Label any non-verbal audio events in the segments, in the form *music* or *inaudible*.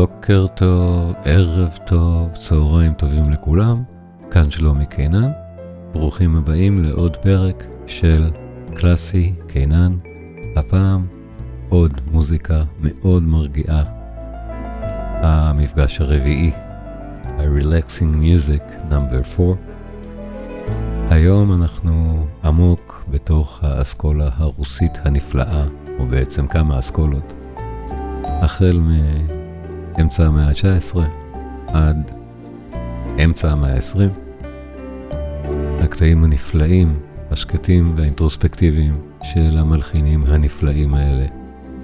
בוקר טוב, ערב טוב, צהריים טובים לכולם, כאן שלומי קינן, ברוכים הבאים לעוד פרק של קלאסי קינן, הפעם עוד מוזיקה מאוד מרגיעה. המפגש הרביעי, ה-Relaxing Music No. 4. היום אנחנו עמוק בתוך האסכולה הרוסית הנפלאה, או בעצם כמה אסכולות. החל מאמצע המאה ה-19 עד אמצע המאה ה-20. הקטעים הנפלאים, השקטים והאינטרוספקטיביים של המלחינים הנפלאים האלה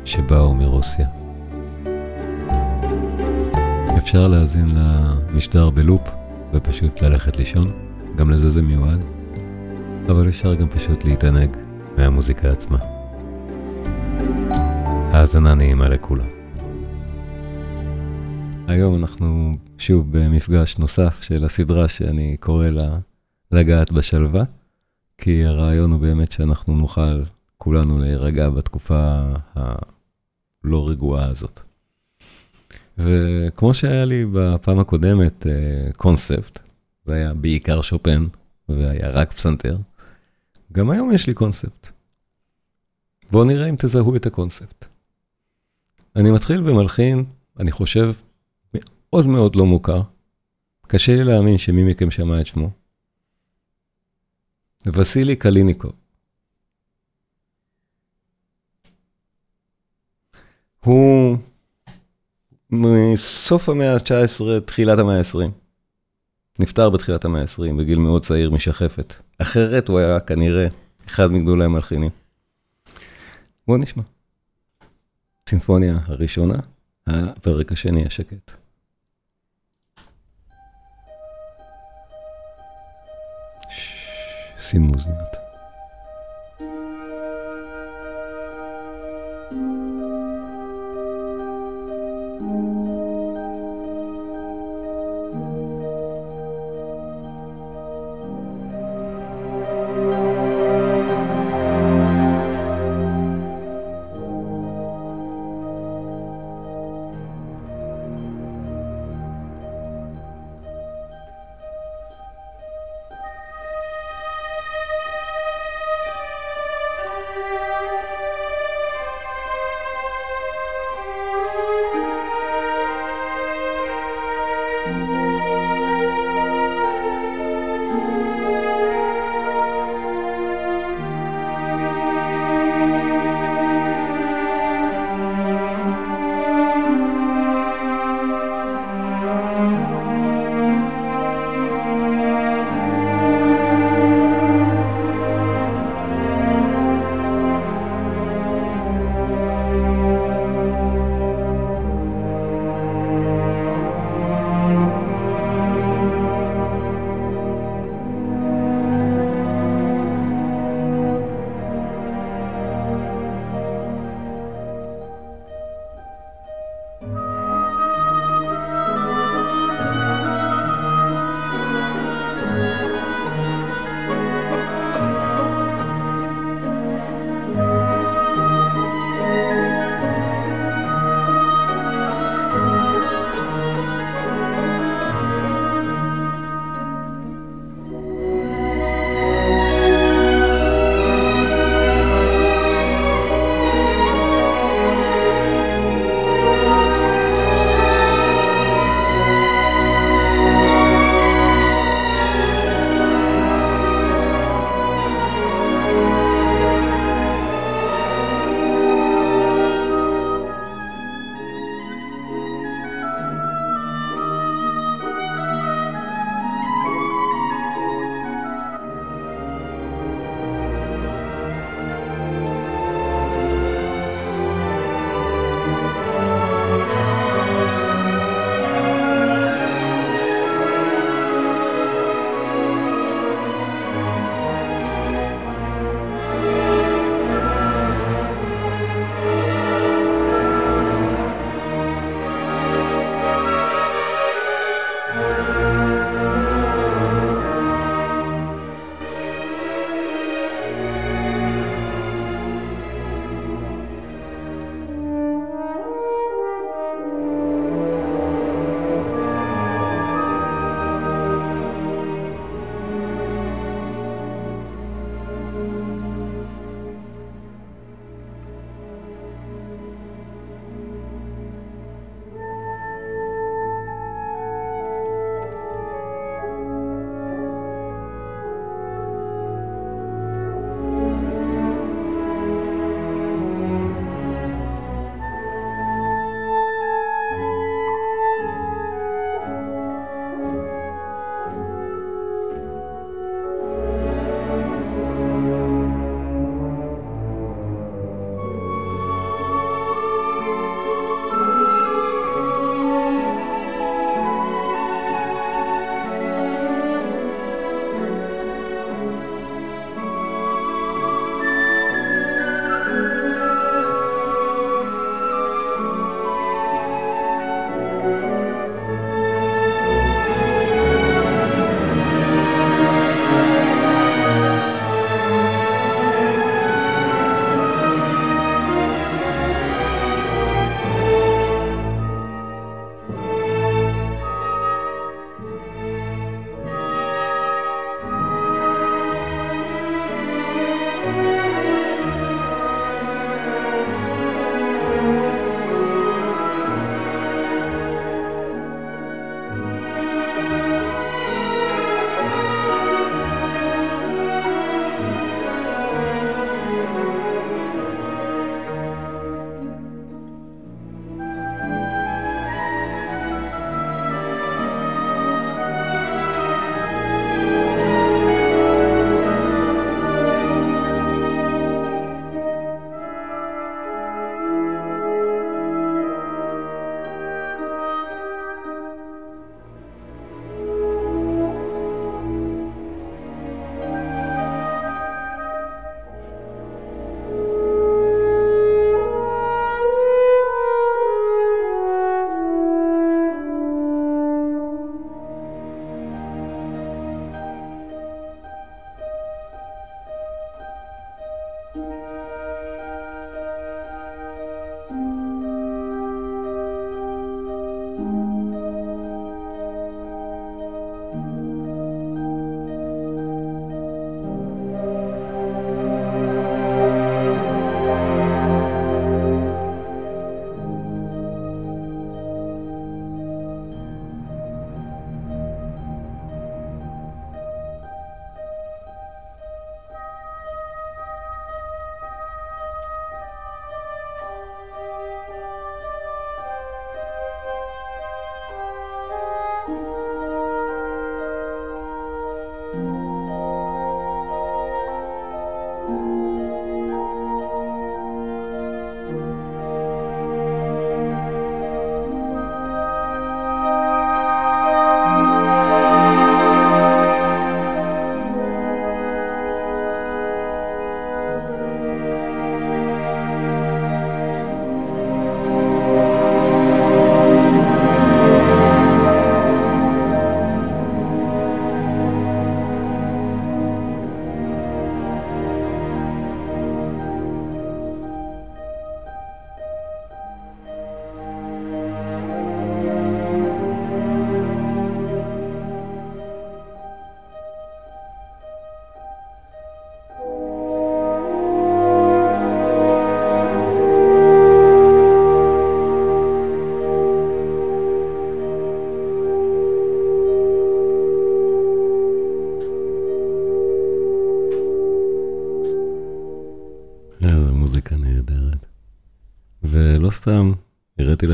שבאו מרוסיה. אפשר להאזין למשדר בלופ ופשוט ללכת לישון, גם לזה זה מיועד, אבל אפשר גם פשוט להתענג מהמוזיקה עצמה. האזנה נעימה לכולם. היום אנחנו שוב במפגש נוסף של הסדרה שאני קורא לה לגעת בשלווה, כי הרעיון הוא באמת שאנחנו נוכל כולנו להירגע בתקופה הלא רגועה הזאת. וכמו שהיה לי בפעם הקודמת קונספט, זה היה בעיקר שופן והיה רק פסנתר, גם היום יש לי קונספט. בואו נראה אם תזהו את הקונספט. אני מתחיל במלחין, אני חושב, מאוד מאוד לא מוכר. קשה לי להאמין שמי מכם שמע את שמו. וסילי קליניקוב. הוא מסוף המאה ה-19, תחילת המאה ה-20. נפטר בתחילת המאה ה-20, בגיל מאוד צעיר משחפת. אחרת הוא היה כנראה אחד מגדולי המלחינים. בואו נשמע. סימפוניה הראשונה, הפרק השני השקט. Всемузнят.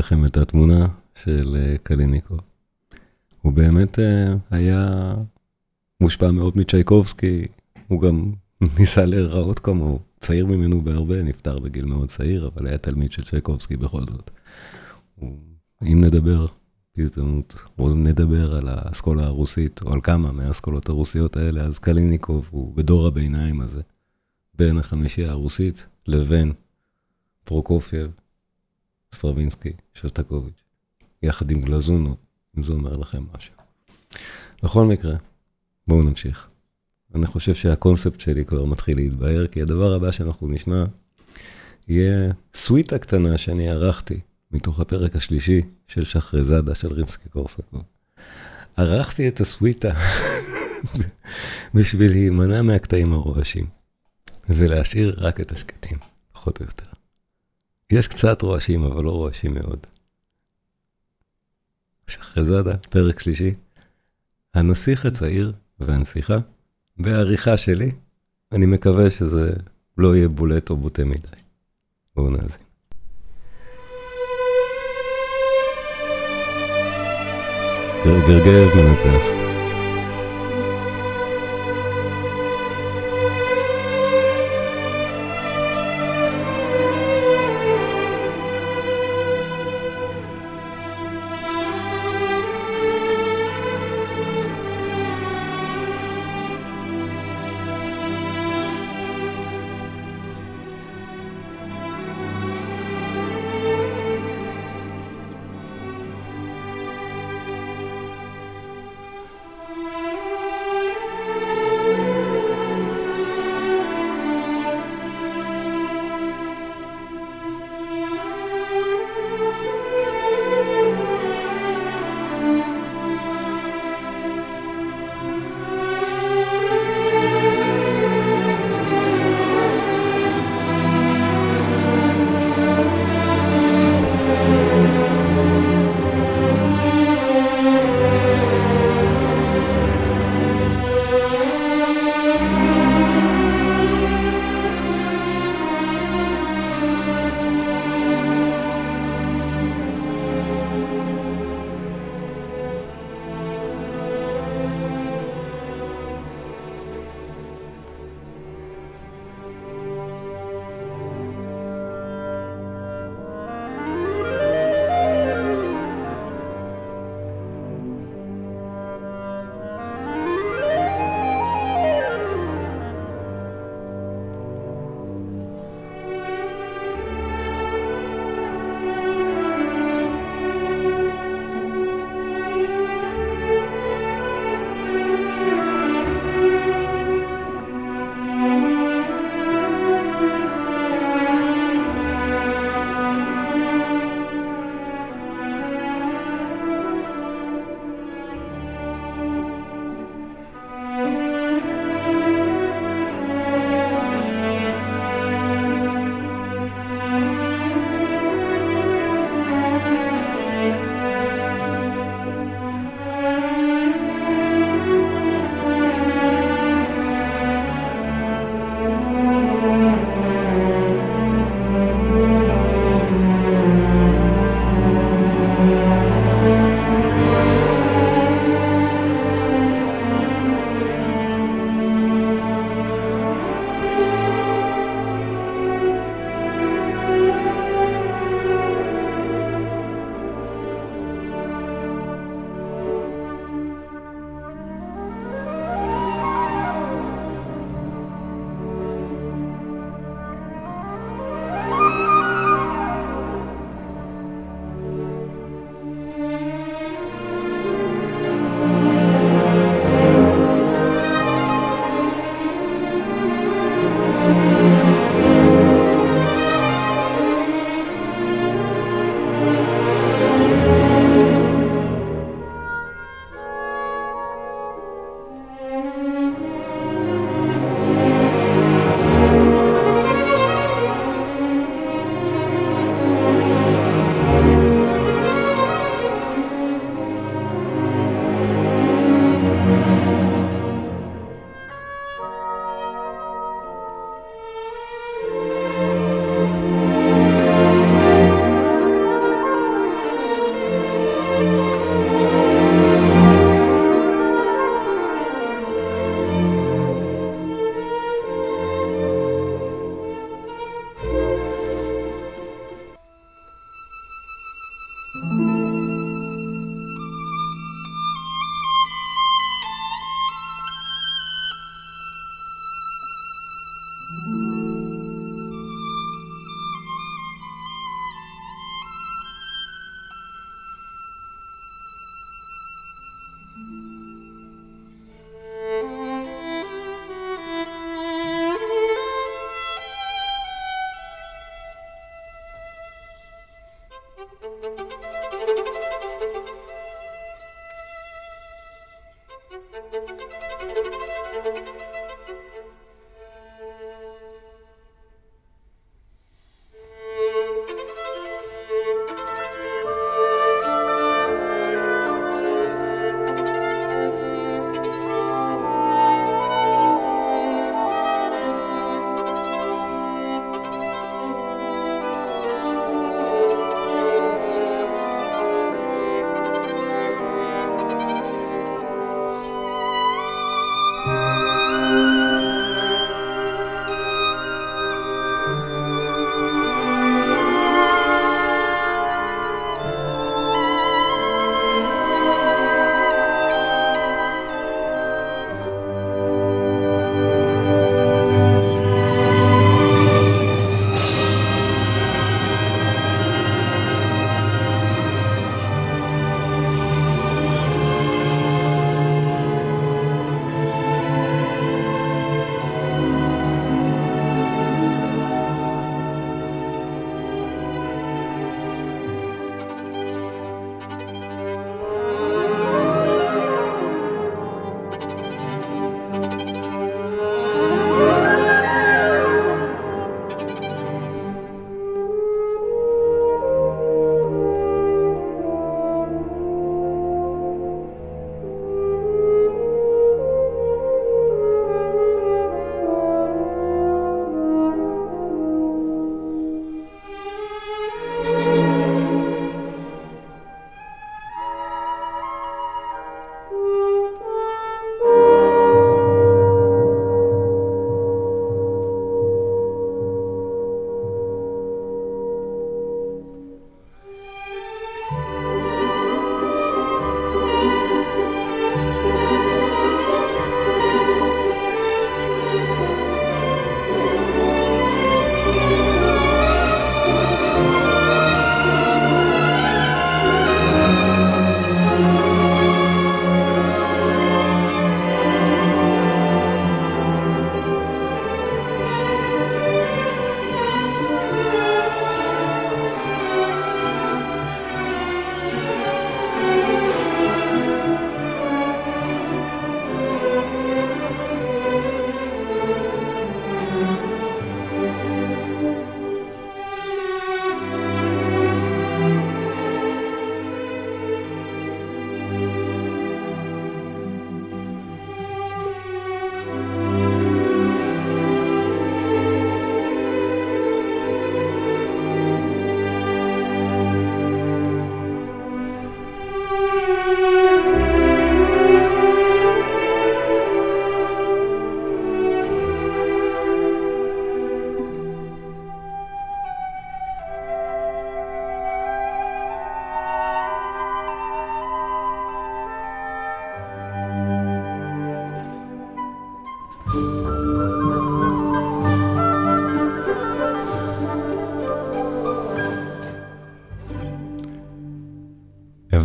לכם את התמונה של אה, קליניקוב. הוא באמת אה, היה מושפע מאוד מצ'ייקובסקי, הוא גם *laughs* ניסה להיראות כמוהו, צעיר ממנו בהרבה, נפטר בגיל מאוד צעיר, אבל היה תלמיד של צ'ייקובסקי בכל זאת. אם נדבר בהזדמנות, או נדבר על האסכולה הרוסית, או על כמה מהאסכולות הרוסיות האלה, אז קליניקוב הוא בדור הביניים הזה, בין החמישייה הרוסית לבין פרוקופייב, סטרווינסקי, שסטקוביץ', יחד עם גלזונוב, אם זה אומר לכם משהו. בכל מקרה, בואו נמשיך. אני חושב שהקונספט שלי כבר מתחיל להתבהר, כי הדבר הבא שאנחנו נשמע יהיה סוויטה קטנה שאני ערכתי מתוך הפרק השלישי של שחרזאדה של רימסקי קורסקוב. ערכתי את הסוויטה *laughs* בשביל להימנע מהקטעים הרועשים, ולהשאיר רק את השקטים, פחות או יותר. יש קצת רועשים, אבל לא רועשים מאוד. שחרזאדה, פרק שלישי, הנסיך הצעיר והנסיכה, בעריכה שלי, אני מקווה שזה לא יהיה בולט או בוטה מדי. בואו נאזין. גרגב מנצח.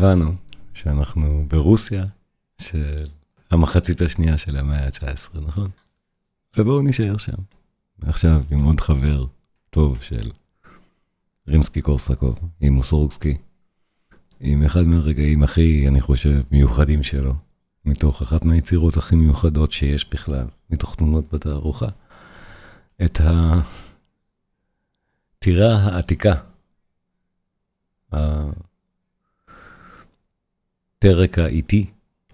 הבנו שאנחנו ברוסיה של המחצית השנייה של המאה ה-19, נכון? ובואו נשאר שם. עכשיו עם עוד חבר טוב של רימסקי קורסקוב, עם מוסורסקי, עם אחד מהרגעים הכי, אני חושב, מיוחדים שלו, מתוך אחת מהיצירות הכי מיוחדות שיש בכלל, מתוך תמונות בתערוכה, את הטירה העתיקה. הפרק האיטי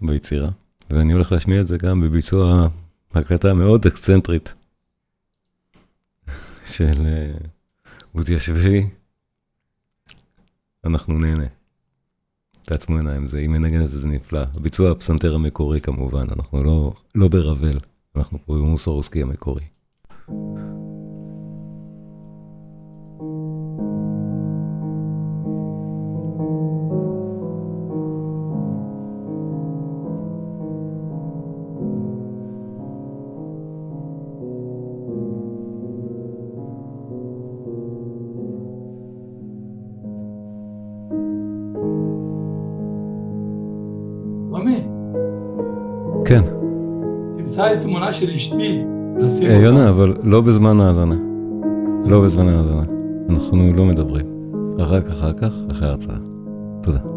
ביצירה, ואני הולך להשמיע את זה גם בביצוע הקלטה מאוד אקסצנטרית של אודי השביעי. אנחנו נהנה. תעצמו עיניים, זה, היא מנגנת את זה נפלא. הביצוע הפסנתר המקורי כמובן, אנחנו לא, לא ברבל, אנחנו פה במוסורסקי המקורי. כן. תמצא את תמונה של אשתי, נשים אותה. יונה, אבל לא בזמן ההאזנה. לא בזמן ההאזנה. אנחנו לא מדברים. רק אחר כך, אחרי ההרצאה. תודה.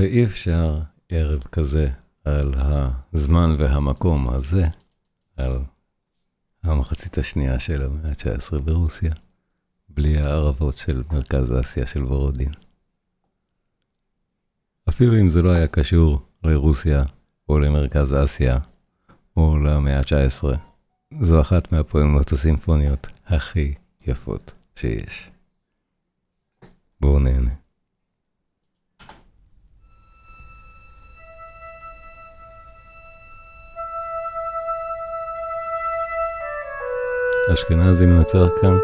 ואי אפשר ערב כזה על הזמן והמקום הזה, על המחצית השנייה של המאה ה-19 ברוסיה, בלי הערבות של מרכז אסיה של וורודין. אפילו אם זה לא היה קשור לרוסיה או למרכז אסיה או למאה ה-19, זו אחת מהפואמות הסימפוניות הכי יפות שיש. בואו נהנה. אשכנזי מנצח כאן,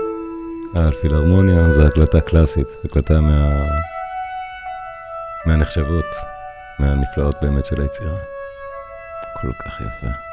על פילהרמוניה, זו הקלטה קלאסית, הקלטה מה... מהנחשבות, מהנפלאות באמת של היצירה. כל כך יפה.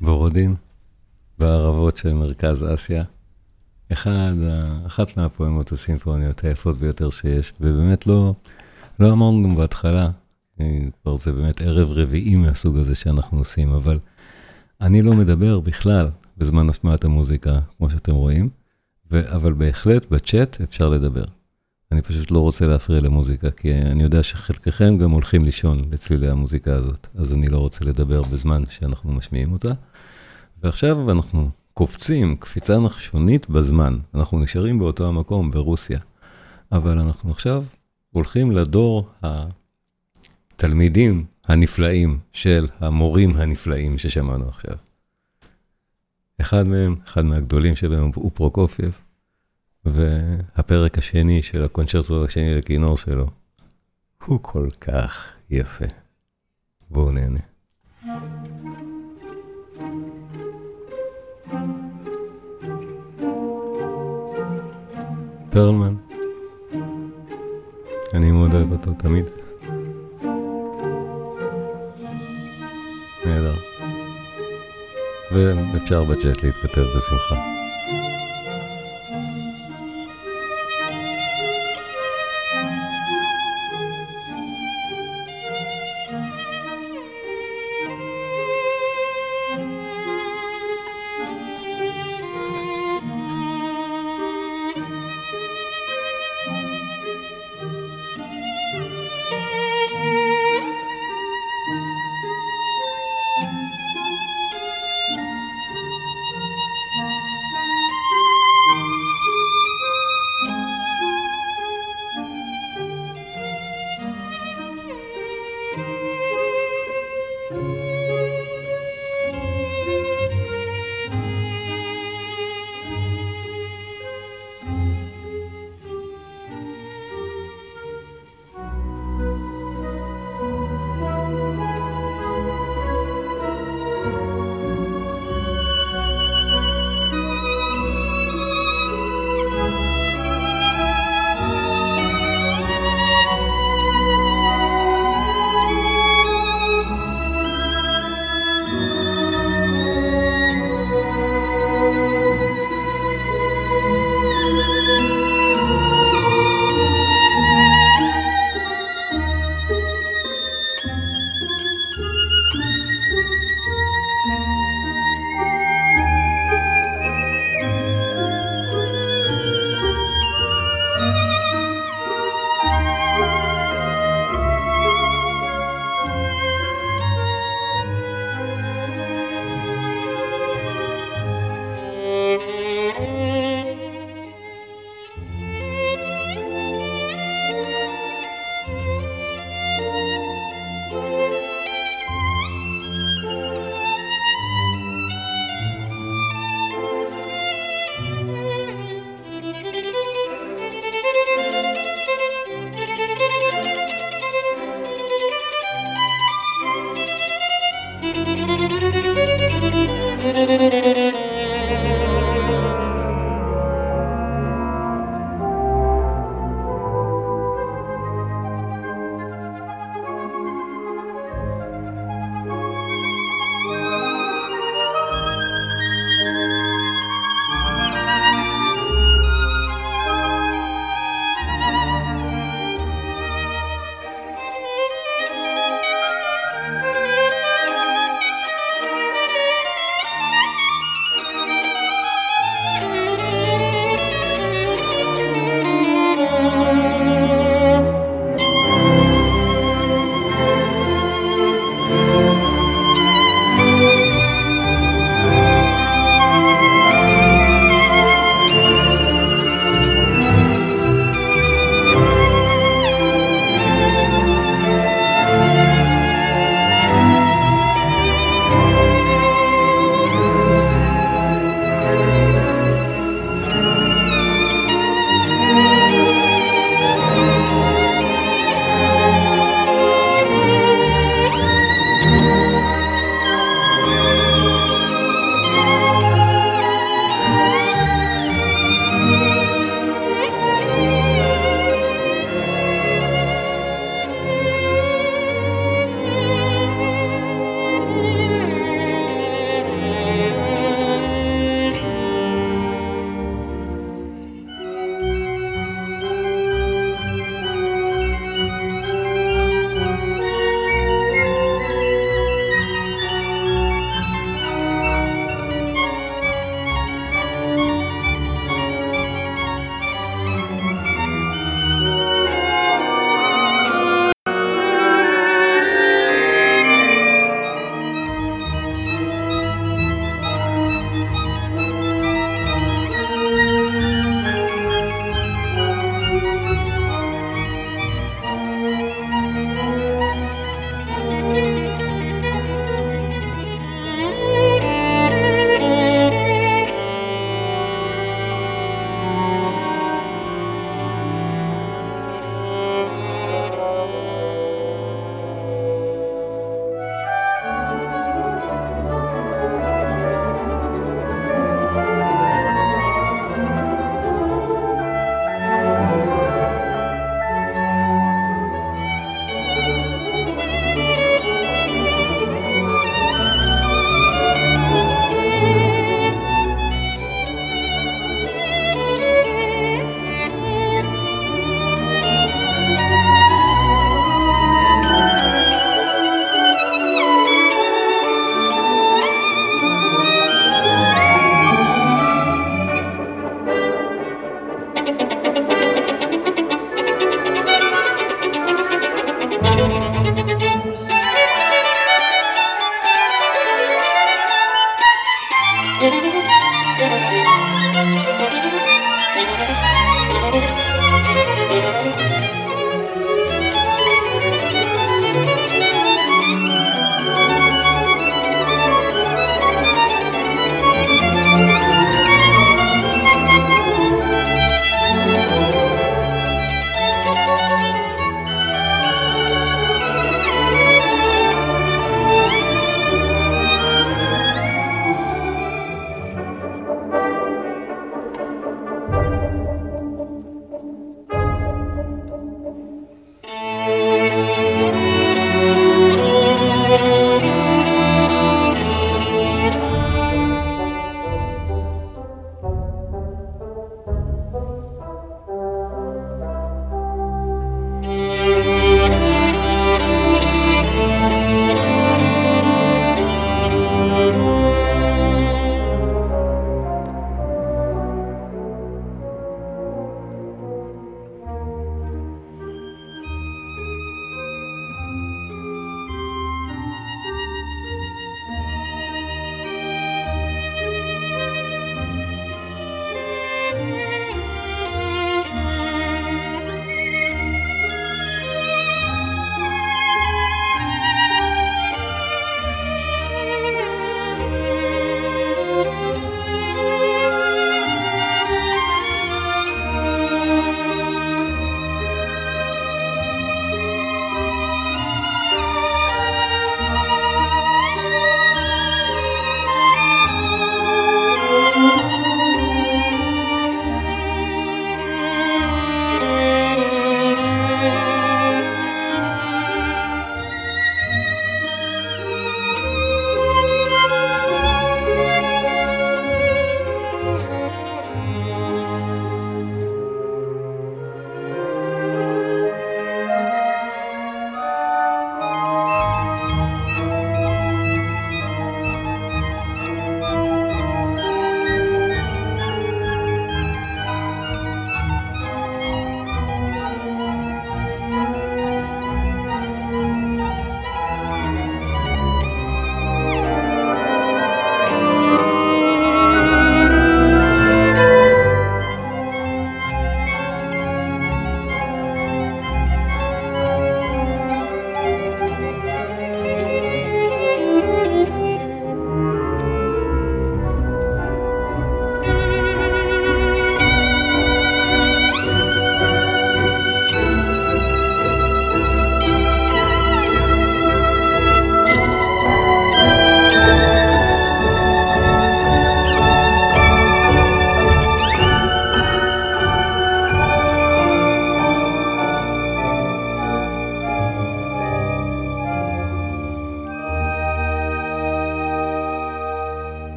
בורודין, בערבות של מרכז אסיה. אחד, אחת מהפואמות הסימפוניות היפות ביותר שיש, ובאמת לא, לא אמרנו בהתחלה, כבר זה באמת ערב רביעי מהסוג הזה שאנחנו עושים, אבל אני לא מדבר בכלל בזמן השמעת המוזיקה, כמו שאתם רואים, ו- אבל בהחלט בצ'אט אפשר לדבר. אני פשוט לא רוצה להפריע למוזיקה, כי אני יודע שחלקכם גם הולכים לישון לצלילי המוזיקה הזאת, אז אני לא רוצה לדבר בזמן שאנחנו משמיעים אותה. ועכשיו אנחנו קופצים קפיצה נחשונית בזמן, אנחנו נשארים באותו המקום ברוסיה, אבל אנחנו עכשיו הולכים לדור התלמידים הנפלאים של המורים הנפלאים ששמענו עכשיו. אחד מהם, אחד מהגדולים שבהם הוא פרוקופייב, והפרק השני של הקונצ'רטו השני לכינור שלו, הוא כל כך יפה. בואו נהנה. פרלמן, אני מאוד אוהב אותו תמיד. נהדר. ואפשר בצ'אט להתכתב בשמחה.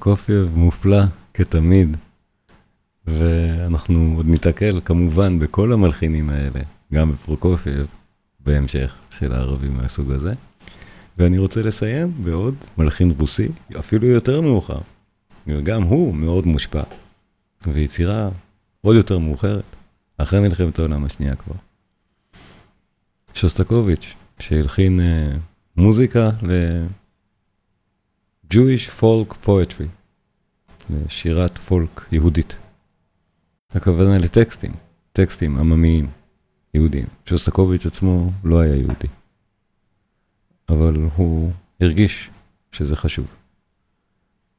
פרוקופייב מופלא כתמיד, ואנחנו עוד ניתקל כמובן בכל המלחינים האלה, גם בפרוקופייב, בהמשך של הערבים מהסוג הזה. ואני רוצה לסיים בעוד מלחין רוסי, אפילו יותר מאוחר, וגם הוא מאוד מושפע, ויצירה עוד יותר מאוחרת, אחרי מלחמת העולם השנייה כבר. שוסטקוביץ', שהלחין uh, מוזיקה ל-Jewish Folk Poetry, לשירת פולק יהודית. הכוונה לטקסטים, טקסטים עממיים, יהודיים. שוסטקוביץ' עצמו לא היה יהודי, אבל הוא הרגיש שזה חשוב.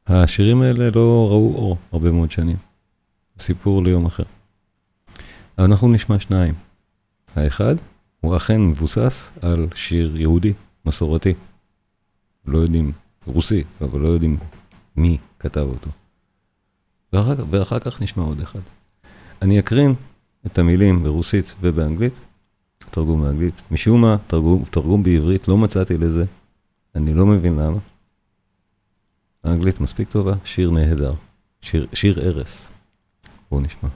השירים האלה לא ראו אור הרבה מאוד שנים. סיפור ליום אחר. אנחנו נשמע שניים. האחד הוא אכן מבוסס על שיר יהודי, מסורתי. לא יודעים, רוסי, אבל לא יודעים מי כתב אותו. ואחר, ואחר כך נשמע עוד אחד. אני אקרין את המילים ברוסית ובאנגלית, תרגום באנגלית. משום מה, תרגום, תרגום בעברית, לא מצאתי לזה. אני לא מבין למה. האנגלית מספיק טובה, שיר נהדר. שיר, ערש. בואו נשמע.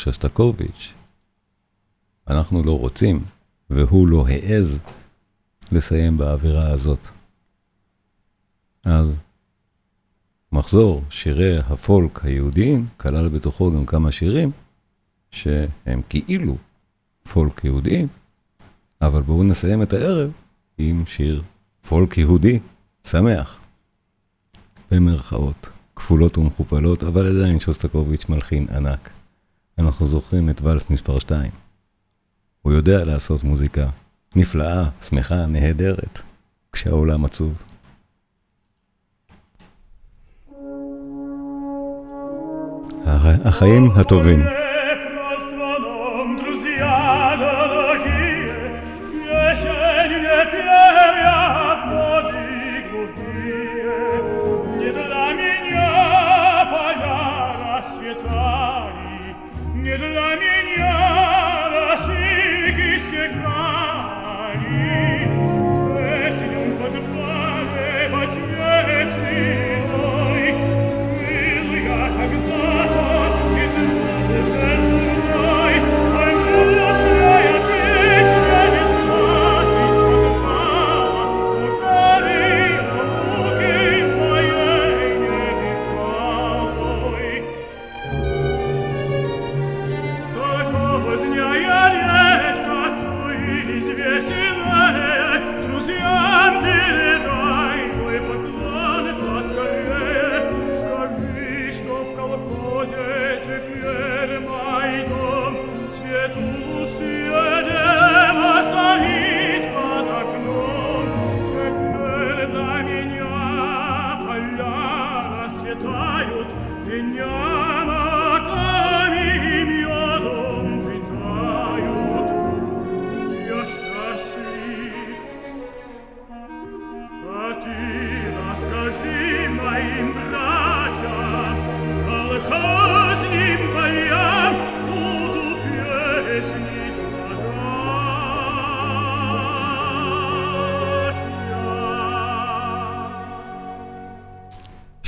שסטקוביץ'. אנחנו לא רוצים, והוא לא העז לסיים באווירה הזאת. אז מחזור שירי הפולק היהודיים כלל בתוכו גם כמה שירים שהם כאילו פולק יהודיים, אבל בואו נסיים את הערב עם שיר פולק יהודי שמח. במרכאות, כפולות ומכופלות, אבל עדיין שוסטקוביץ' מלחין ענק. אנחנו זוכרים את ואלס מספר 2. הוא יודע לעשות מוזיקה נפלאה, שמחה, נהדרת, כשהעולם עצוב. החיים הטובים.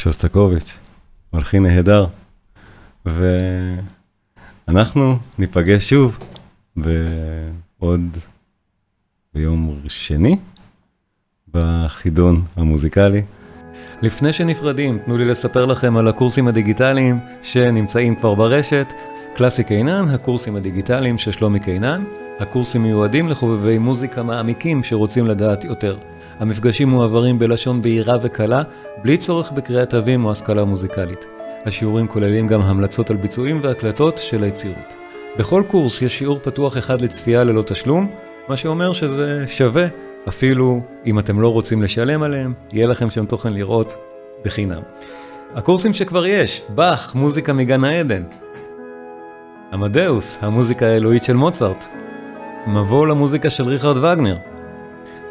שוסטקוביץ', מלחין נהדר, ואנחנו ניפגש שוב בעוד ביום שני בחידון המוזיקלי. לפני שנפרדים, תנו לי לספר לכם על הקורסים הדיגיטליים שנמצאים כבר ברשת. קלאסי קינן, הקורסים הדיגיטליים של שלומי קינן. הקורסים מיועדים לחובבי מוזיקה מעמיקים שרוצים לדעת יותר. המפגשים מועברים בלשון בהירה וקלה, בלי צורך בקריאת תווים או השכלה מוזיקלית. השיעורים כוללים גם המלצות על ביצועים והקלטות של היצירות. בכל קורס יש שיעור פתוח אחד לצפייה ללא תשלום, מה שאומר שזה שווה, אפילו אם אתם לא רוצים לשלם עליהם, יהיה לכם שם תוכן לראות בחינם. הקורסים שכבר יש, באך, מוזיקה מגן העדן. עמדאוס, המוזיקה האלוהית של מוצרט. מבוא למוזיקה של ריכרד וגנר.